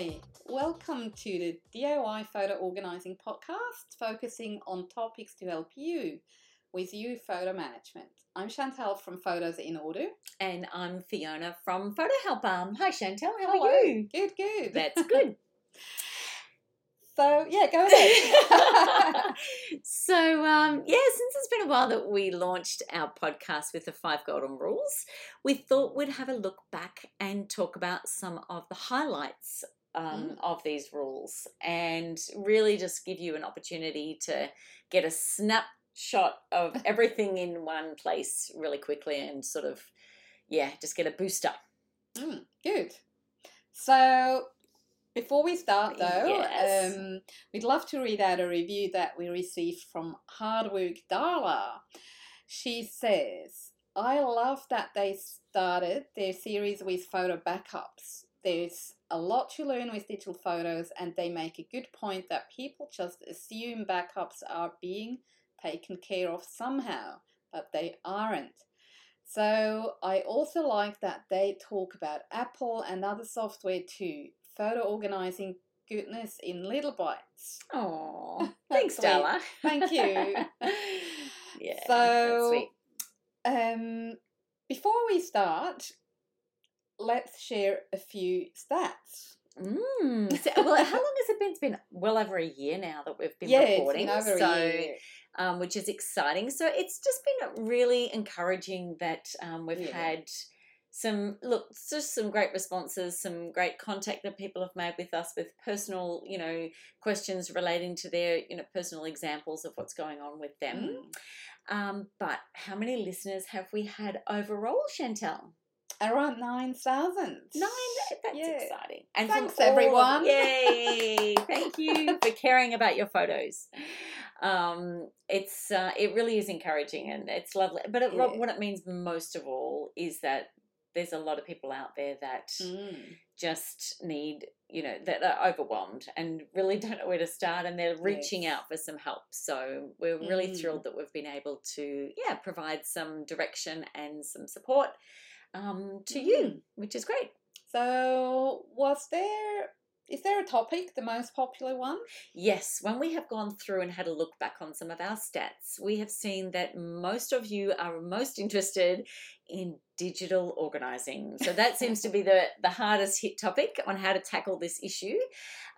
Hi, welcome to the DIY Photo Organizing podcast, focusing on topics to help you with your photo management. I'm Chantal from Photos in Order. And I'm Fiona from Photo Helper. Hi Chantal, how Hello. are you? Good, good. That's good. So, yeah, go ahead. so, um, yeah, since it's been a while that we launched our podcast with the five golden rules, we thought we'd have a look back and talk about some of the highlights um, Mm. of these rules and really just give you an opportunity to get a snapshot of everything in one place really quickly and sort of, yeah, just get a booster. Mm, good. So, before we start, though, Yes. um, we'd love to read out a review that we received from Hardwork Dala. She says, I love that they started their series with photo backups. There's a lot to learn with digital photos, and they make a good point that people just assume backups are being taken care of somehow, but they aren't. So I also like that they talk about Apple and other software too. Photo organizing goodness in little bites. Oh, thanks, Sweet. Thank you. yeah. that's So- sweet. Um, before we start, let's share a few stats. Mm. So, well, how long has it been? It's been well over a year now that we've been yeah, recording. it's been over so, a year. um, which is exciting. So it's just been really encouraging that um, we've Yeah. had some look, just some great responses, some great contact that people have made with us with personal, you know, questions relating to their, you know, personal examples of what's going on with them. Mm. Um, but how many listeners have we had overall, Chantal? Around 9,000. Nine. That's Yeah. exciting. And Thanks, all everyone. Yay! Thank you for caring about your photos. Um, it's uh, it really is encouraging and it's lovely. But it, Yeah. what it means most of all is that there's a lot of people out there that Mm. just need you know that are overwhelmed and really don't know where to start and they're reaching Yes. out for some help so we're really Mm. thrilled that we've been able to yeah provide some direction and some support um, to you Mm. which is great So, was there, is there a topic, the most popular one? Yes, when we have gone through and had a look back on some of our stats, we have seen that most of you are most interested in digital organizing. So that seems to be the, the hardest hit topic on how to tackle this issue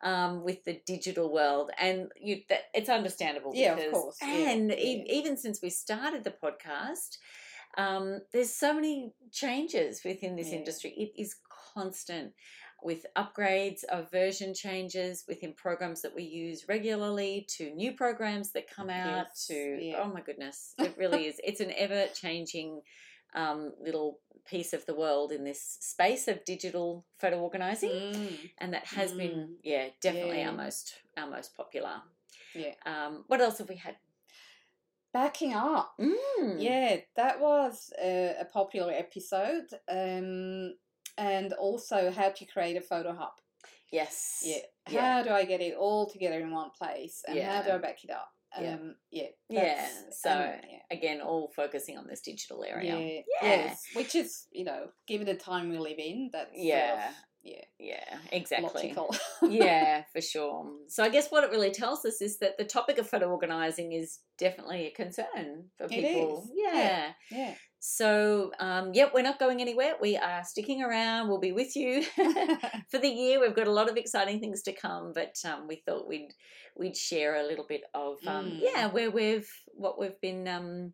um, with the digital world. And you, that, it's understandable. Yeah, of course, And yeah. e- even since we started the podcast, um, there's so many changes within this Yeah. industry. It is constant with upgrades of version changes within programs that we use regularly to new programs that come out Yes, to yeah. oh my goodness it really is it's an ever changing um, little piece of the world in this space of digital photo organizing Mm. and that has been Mm. yeah definitely Yeah. our most our most popular Yeah. um, what else have we had Backing up. mm. Yeah, that was a, a popular episode. Um, and also how to create a photo hub. yes Yeah. Yeah. How do I get it all together in one place? And how do I back it up? Yeah. Um, yeah. Yeah, that's- so, yeah. again all focusing on this digital area Yeah, Yeah. Yes. Which is, you know, given the time we live in, that's sort of, Yeah. yeah, exactly yeah, for sure. So I guess what it really tells us is that the topic of photo organizing is definitely a concern for people. is, Yeah. yeah. yeah. So, um, yep, we're not going anywhere. We are sticking around. We'll be with you for the year. We've got a lot of exciting things to come, but um, we thought we'd we'd share a little bit of um, Mm. yeah where we've what we've been um,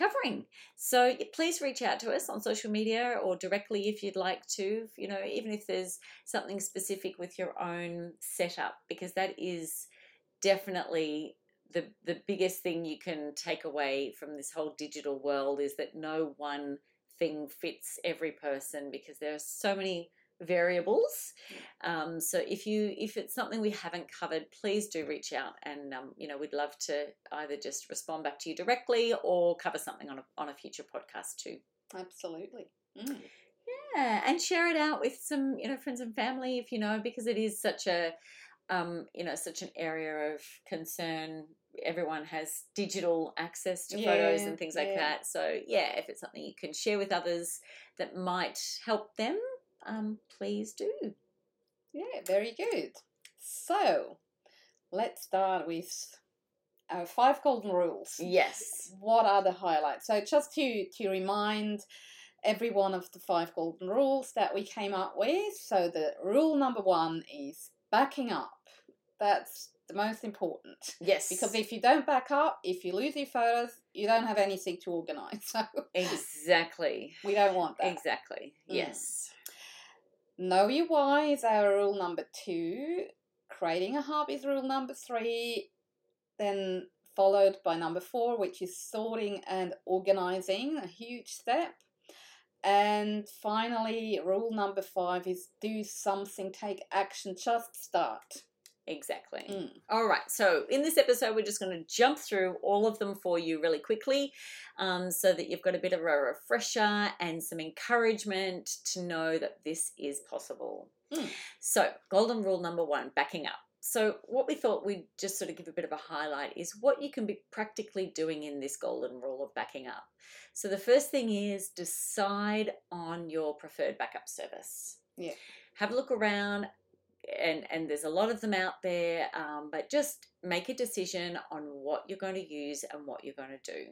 covering. So please reach out to us on social media or directly if you'd like to. You know, even if there's something specific with your own setup, because that is definitely the the biggest thing you can take away from this whole digital world is that no one thing fits every person because there are so many variables um, so if you if it's something we haven't covered please do reach out and um, you know we'd love to either just respond back to you directly or cover something on a, on a future podcast too Absolutely. Mm. yeah and share it out with some you know friends and family if you know because it is such a um, you know such an area of concern everyone has digital access to photos and things like yeah. that so yeah if it's something you can share with others that might help them um, please do Yeah, very good. So, let's start with our five golden rules. Yes. What are the highlights? So, just to to remind everyone of the five golden rules that we came up with. So, the rule number one is backing up. That's the most important. Yes. Because if you don't back up, if you lose your photos, you don't have anything to organize. So exactly. we don't want that. Exactly. Mm. Know your why is our rule number two. Creating a hub is rule number three. Then followed by number four, which is sorting and organizing, a huge step. And finally, rule number five is do something, take action, just start. Exactly. Mm. All right. So, in this episode, we're just going to jump through all of them for you really quickly um, so that you've got a bit of a refresher and some encouragement to know that this is possible. Mm. So, golden rule number one backing up. So, what we thought we'd just sort of give a bit of a highlight is what you can be practically doing in this golden rule of backing up. So, the first thing is decide on your preferred backup service. Yeah. Have a look around, and and there's a lot of them out there um, but just make a decision on what you're going to use and what you're going to do.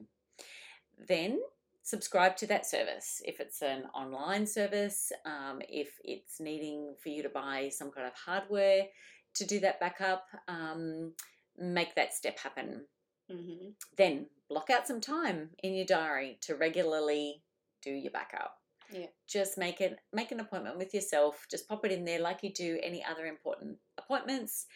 Then subscribe to that service. If it's an online service um, if it's needing for you to buy some kind of hardware to do that backup um, make that step happen. Hmm then block out some time in your diary to regularly do your backup Yeah. just make it make an appointment with yourself just pop it in there like you do any other important appointments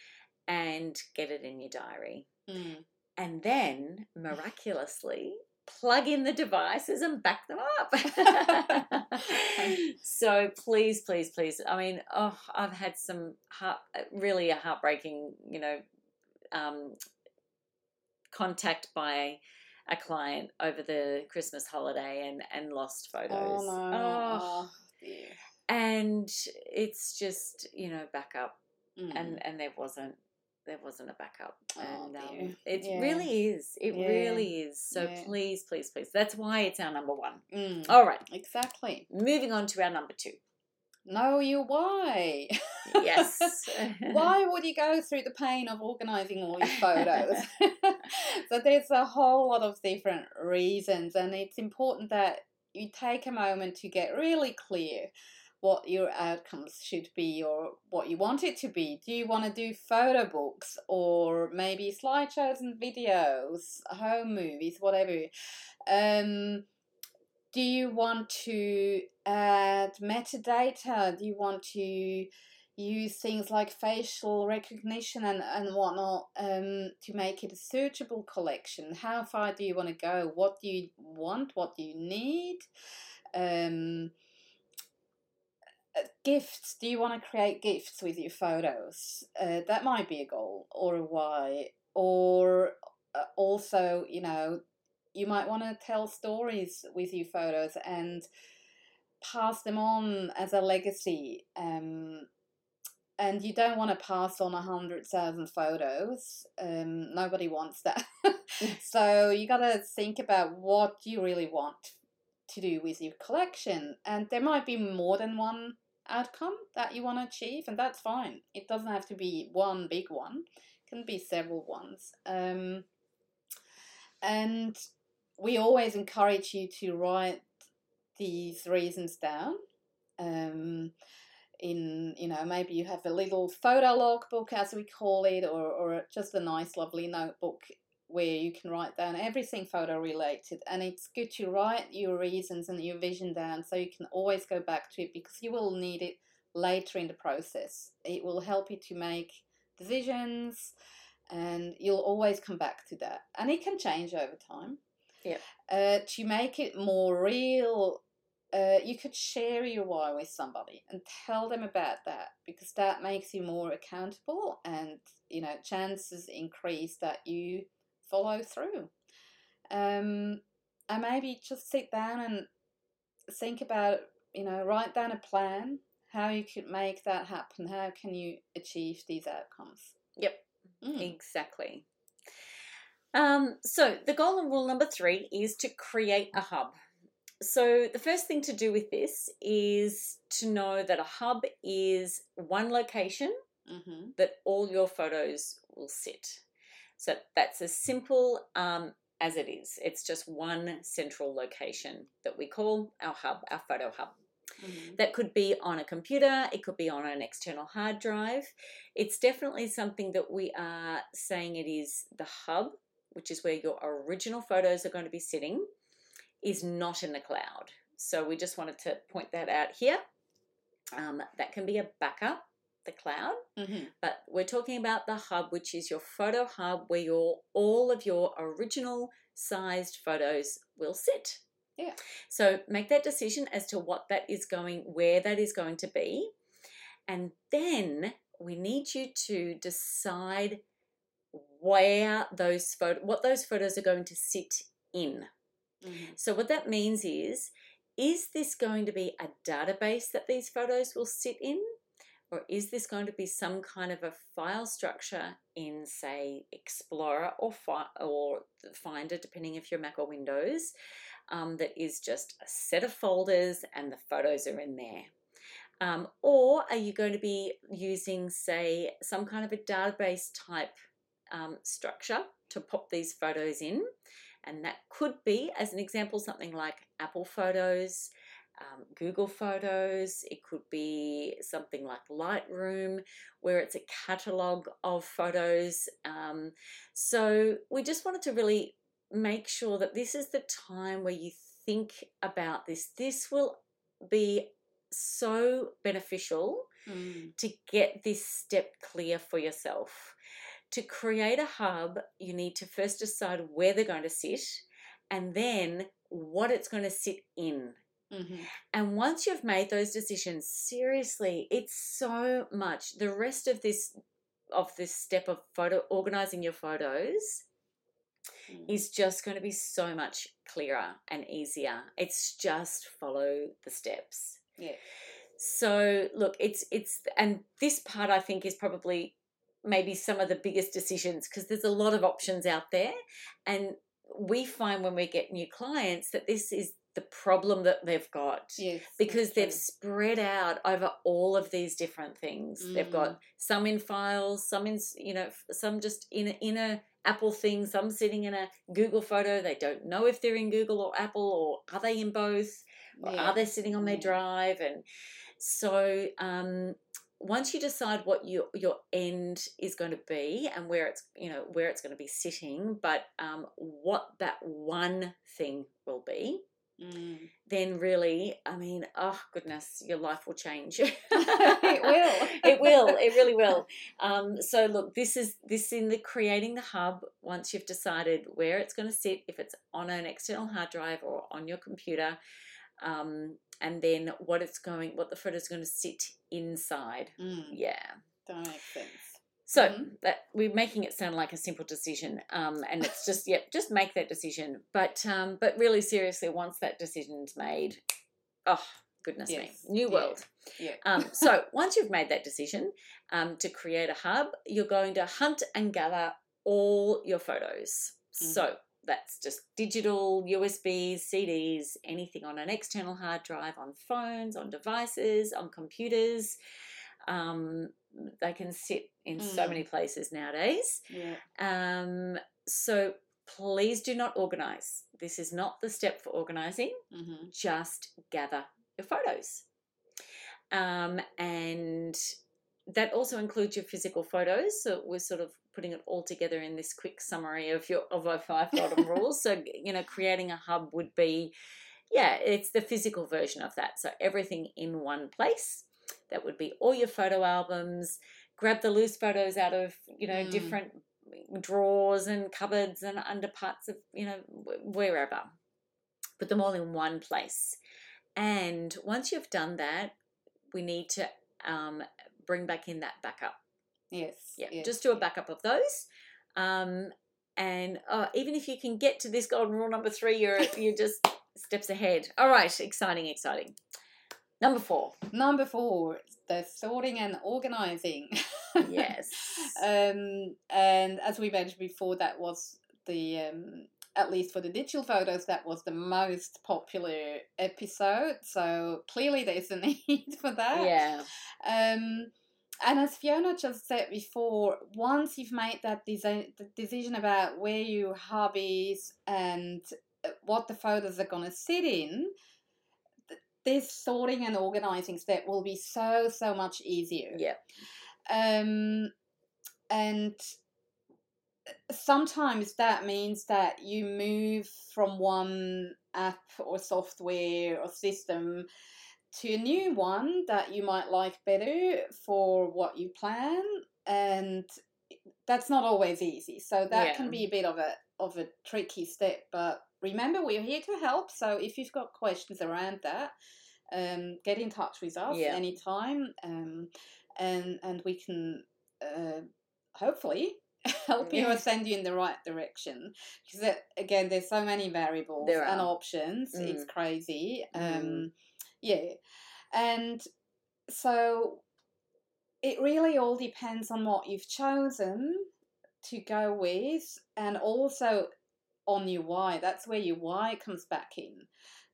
and get it in your diary Mm. and then miraculously plug in the devices and back them up so please please please i mean oh i've had some heart really a heartbreaking you know um, contact by a client over the christmas holiday and and lost photos Oh no. Oh, Oh, and it's just you know backup. Mm. and and there wasn't there wasn't a backup Oh, and um, dear. it Yeah. really is it Yeah. really is so Yeah. please please please that's why it's our number one Mm. all right Exactly. moving on to our number two Know your why. yes why would you go through the pain of organizing all your photos? so there's a whole lot of different reasons, and it's important that you take a moment to get really clear what your outcomes should be or what you want it to be. Do you want to do photo books or maybe slideshows and videos, home movies, whatever? Um, do you want to add metadata? Do you want to use things like facial recognition and, and whatnot um, to make it a searchable collection? How far do you want to go? What do you want? What do you need? Um, uh, gifts. Do you want to create gifts with your photos? Uh, that might be a goal or a why. Or uh, also, you know, you might want to tell stories with your photos and pass them on as a legacy. Um, and you don't want to pass on a hundred thousand photos. Um, nobody wants that. so you got to think about what you really want to do with your collection, and there might be more than one outcome that you want to achieve, and that's fine. It doesn't have to be one big one; it can be several ones. Um, and we always encourage you to write these reasons down. Um, in you know maybe you have a little photo logbook as we call it, or or just a nice lovely notebook where you can write down everything photo related. And it's good to write your reasons and your vision down so you can always go back to it because you will need it later in the process. It will help you to make decisions and you'll always come back to that. And it can change over time. Yeah. Uh, to make it more real, uh, you could share your why with somebody and tell them about that because that makes you more accountable and you know chances increase that you follow through. Um, and maybe just sit down and think about you know write down a plan how you could make that happen. How can you achieve these outcomes? Yep. Mm. Exactly. Um, so the golden rule number three is to create a hub. so the first thing to do with this is to know that a hub is one location Mm-hmm. that all your photos will sit. So that's as simple um, as it is. It's just one central location that we call our hub, our photo hub. Mm-hmm. That could be on a computer, it could be on an external hard drive. It's definitely something that we are saying it is the hub, which is where your original photos are going to be sitting, is not in the cloud. So we just wanted to point that out here. Um, that can be a backup, the cloud, Mm-hmm. but we're talking about the hub, which is your photo hub where your all of your original sized photos will sit. Yeah. So make that decision as to what that is going, where that is going to be, and then we need you to decide where those photo, what those photos are going to sit in. Mm-hmm. So what that means is, is this going to be a database that these photos will sit in? Or is this going to be some kind of a file structure in, say, Explorer or, fi- or Finder, depending if you're Mac or Windows, um, that is just a set of folders and the photos are in there? Um, or are you going to be using, say, some kind of a database type um, structure to pop these photos in? And that could be, as an example, something like Apple Photos, um, Google Photos. It could be something like Lightroom, where it's a catalogue of photos. Um, so we just wanted to really make sure that this is the time where you think about this. This will be so beneficial Mm. to get this step clear for yourself. To create a hub, you need to first decide where they're going to sit and then what it's going to sit in. Mm-hmm. And once you've made those decisions, seriously, it's so much. The rest of this of this step of photo organizing your photos Mm. is just going to be so much clearer and easier. It's just follow the steps. Yeah. So look, it's it's and this part I think is probably maybe some of the biggest decisions because there's a lot of options out there and we find when we get new clients that this is the problem that they've got Yes. because they've spread out over all of these different things. They've Mm. got some in files, some in you know, some just in a, in a Apple thing, some sitting in a Google photo. They don't know if they're in Google or Apple or are they in both or are they sitting on their Mm. drive and so um, once you decide what your your end is going to be and where it's you know where it's going to be sitting but um, what that one thing will be Mm. then really i mean oh goodness your life will change it will. it will it really will um, so look this is this in the creating the hub once you've decided where it's going to sit if it's on an external hard drive or on your computer um, and then what it's going what the photo is going to sit inside Mm. yeah That makes sense. so Mhm. that we're making it sound like a simple decision, um, and it's just yep, just make that decision. But um, but really seriously, once that decision's made, oh goodness Yes. me, new world. Yeah. Um, so once you've made that decision um, to create a hub, you're going to hunt and gather all your photos. So that's just digital USBs, CDs, anything on an external hard drive, on phones, on devices, on computers. Um, they can sit in so Mm. many places nowadays. Yeah. Um, so please do not organize. This is not the step for organizing Mm-hmm. just gather your photos. Um, and that also includes your physical photos. So we're sort of putting it all together in this quick summary of your of our five golden rules. So you know, creating a hub would be, yeah, it's the physical version of that. So everything in one place. That would be all your photo albums. Grab the loose photos out of you know Mm. different drawers and cupboards and under parts of you know wherever. Put them all in one place. And once you've done that, we need to um, bring back in that backup. Yes. Yeah, yes, just do a backup of those. Um, and uh, even if you can get to this golden rule number three, you're you're just steps ahead. All right, exciting, exciting. Number four. Number four, the sorting and organizing. Yes. um, and as we mentioned before, that was the um, at least for the digital photos, that was the most popular episode. So clearly, there's a need for that. Yeah. Um, and as Fiona just said before, once you've made that desi- the decision about where your hobbies and uh, what the photos are going to sit in, this sorting and organizing step will be so so much easier. Yeah. Um, and sometimes that means that you move from one app or software or system to a new one that you might like better for what you plan and that's not always easy so that Yeah. can be a bit of a of a tricky step but remember we're here to help so if you've got questions around that um, get in touch with us Yeah. anytime um, and and we can uh, hopefully help you or send you in the right direction because again there's so many variables and options it's Mm. crazy Mm. Yeah and so it really all depends on what you've chosen to go with and also on your why that's where your why comes back in.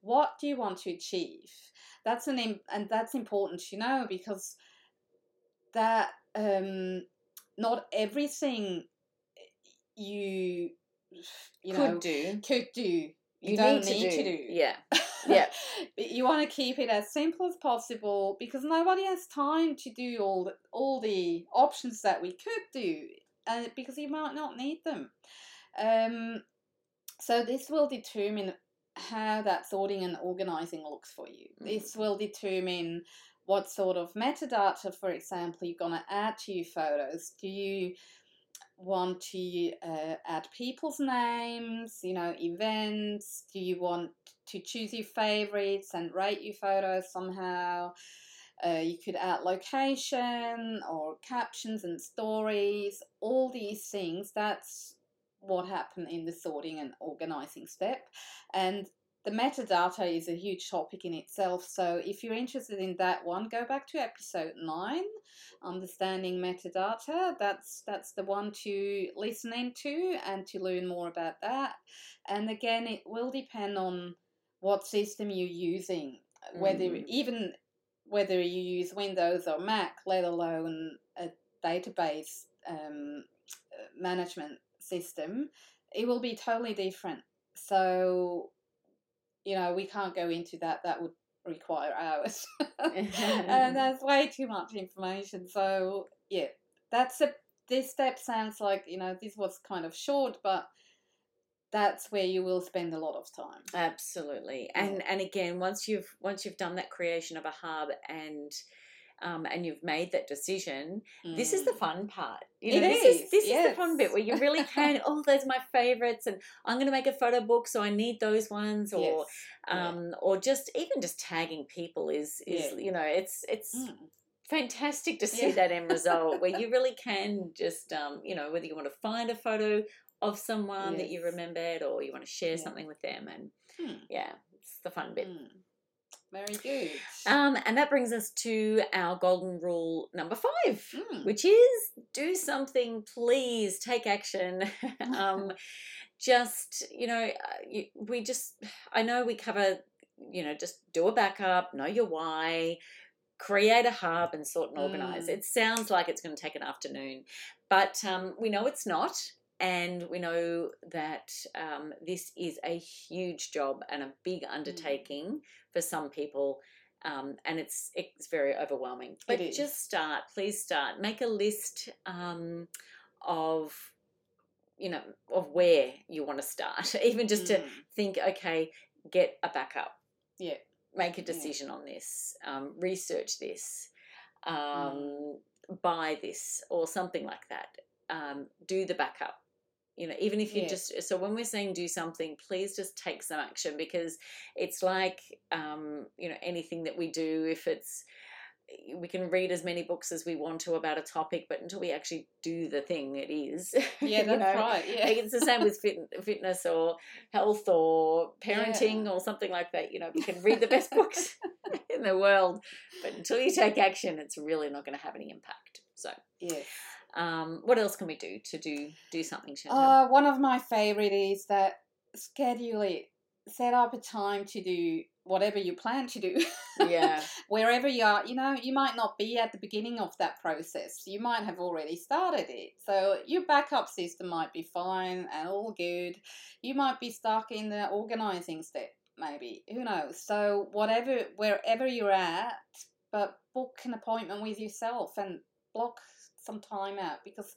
What do you want to achieve? That's an im- and that's important to know because that um not everything you you Could know do. could do you, You don't need, need to, to do. do Yeah. Yeah. But you want to keep it as simple as possible because nobody has time to do all the, all the options that we could do uh, because you might not need them. Um, so this will determine how that sorting and organizing looks for you. Mm. This will determine what sort of metadata, for example, you're going to add to your photos. Do you want to uh, add people's names, you know, events? Do you want to choose your favorites and rate your photos somehow? Uh, you could add location or captions and stories, all these things. That's what happened in the sorting and organizing step. And the metadata is a huge topic in itself. So if you're interested in that one, go back to episode nine, understanding metadata. That's that's the one to listen into and to learn more about that. And again, it will depend on what system you're using, whether Mm. even whether you use Windows or Mac, let alone a database um, management system, it will be totally different. So, you know, we can't go into that. That would require hours, and that's way too much information. So, yeah, that's a. This step sounds like you know this was kind of short, but that's where you will spend a lot of time. Absolutely. And and again, once you've once you've done that creation of a hub and um, and you've made that decision, this is the Mm. fun part. You It this is, is this is the fun bit where you really can. oh, those are my favorites, and I'm going to make a photo book, so I need those ones, or Yes, yeah. um, or just even just tagging people is is Yeah. you know it's it's Mm. fantastic to see Yeah. that end result where you really can just um, you know whether you want to find a photo of someone that you remembered or you want to share Yeah. something with them and Hmm. yeah it's the fun bit Mm. Very good. um, and that brings us to our golden rule number five Mm. which is do something please take action um, just you know uh, we just i know we cover you know just do a backup know your why create a hub and sort and organize Mm. it sounds like it's going to take an afternoon but um, we know it's not and we know that um, this is a huge job and a big Mm. undertaking for some people um, and it's it's very overwhelming but just start please start make a list um, of you know of where you want to start even just to Mm. think okay get a backup Yeah. make a Yeah. decision on this um, research this um, Mm. buy this or something like that um, do the backup you know even if you Yeah. just so when we're saying do something please just take some action because it's like um, you know anything that we do if it's we can read as many books as we want to about a topic but until we actually do the thing it is Yeah, you that's know, right. Yeah. like, it's the same with fit, fitness or health or parenting Yeah. or something like that. You know, we can read the best books in the world, but until you take action, it's really not going to have any impact. So, Yes. Um, what else can we do to do do something? Uh, one of my favorite is that schedule it. Set up a time to do whatever you plan to do. Yeah. Wherever you are, you know, you might not be at the beginning of that process. You might have already started it. So your backup system might be fine and all good. You might be stuck in the organizing step, maybe. Who knows? So whatever wherever you're at, but book an appointment with yourself and block some time out because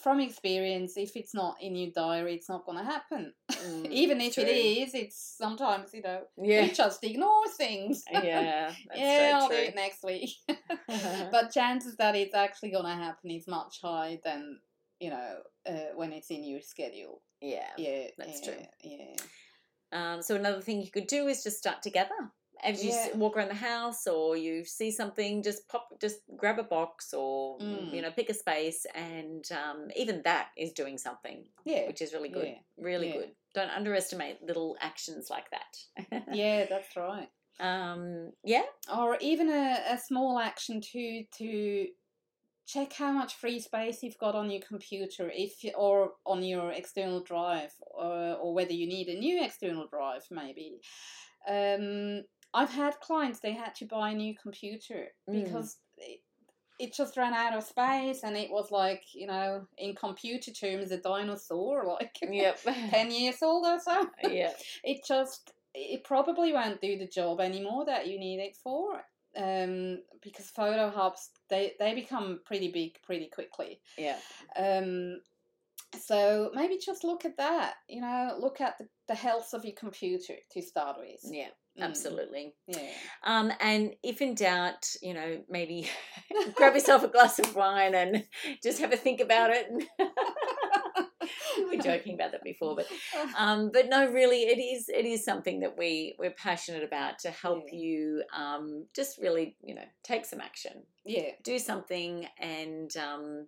from experience, if it's not in your diary, it's not going to happen. Mm, Even if true. it is, it's sometimes, you know, Yeah. you just ignore things. Yeah. That's yeah, I'll so do it next week. but chances that it's actually going to happen is much higher than, you know, uh, when it's in your schedule. yeah. Yeah, That's yeah, true. Yeah. Um, so another thing you could do is just start together. As you Yeah. walk around the house or you see something, just pop, just grab a box or Mm. you know pick a space, and um, even that is doing something, Yeah. which is really good, Yeah. really Yeah. good. Don't underestimate little actions like that. Yeah, that's right. um, yeah, or even a, a small action to to check how much free space you've got on your computer if or on your external drive or, or whether you need a new external drive maybe um, i've had clients they had to buy a new computer Mm. because it, it just ran out of space and it was like you know in computer terms a dinosaur like yep, 10 years old or so. Yeah, it just it probably won't do the job anymore that you need it for um, because photo hubs they, they become pretty big pretty quickly. Yeah, um, so maybe just look at that you know look at the, the health of your computer to start with. Yeah. Mm, Absolutely. yeah Um, and if in doubt, you know, maybe grab yourself a glass of wine and just have a think about it. we were joking about that before, but um, but no, really, it is it is something that we we're passionate about to help Yeah. you um, just really you know take some action, yeah do something, and um,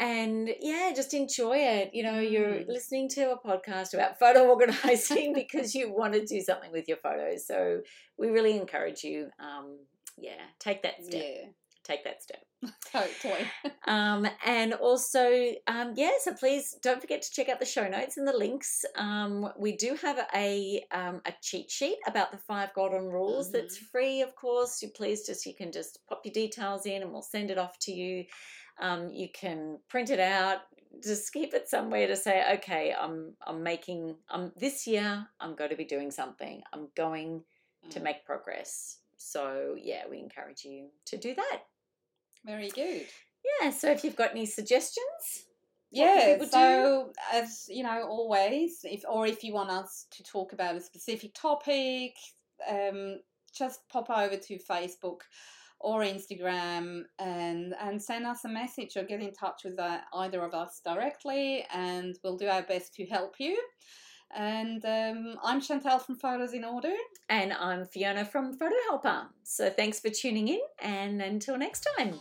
and yeah, just enjoy it. You know, you're Mm. listening to a podcast about photo organizing because you want to do something with your photos. So we really encourage you. Um, yeah, take that step. yeah Take that step. totally Um, and also, um, yeah, so please don't forget to check out the show notes and the links. Um, we do have a um, a cheat sheet about the five golden rules that's free, of course. You please just you can just pop your details in, and we'll send it off to you. Um, you can print it out. Just keep it somewhere to say, okay, I'm I'm making um this year. I'm going to be doing something. I'm going to Mm, make progress. So yeah, we encourage you to do that. very good Yeah, so if you've got any suggestions, yeah people do? so as you know always if or if you want us to talk about a specific topic um just pop over to facebook or instagram and and send us a message or get in touch with uh, either of us directly and we'll do our best to help you and um, i'm chantal from photos in order and I'm Fiona from Photo Helper. So thanks for tuning in, and until next time.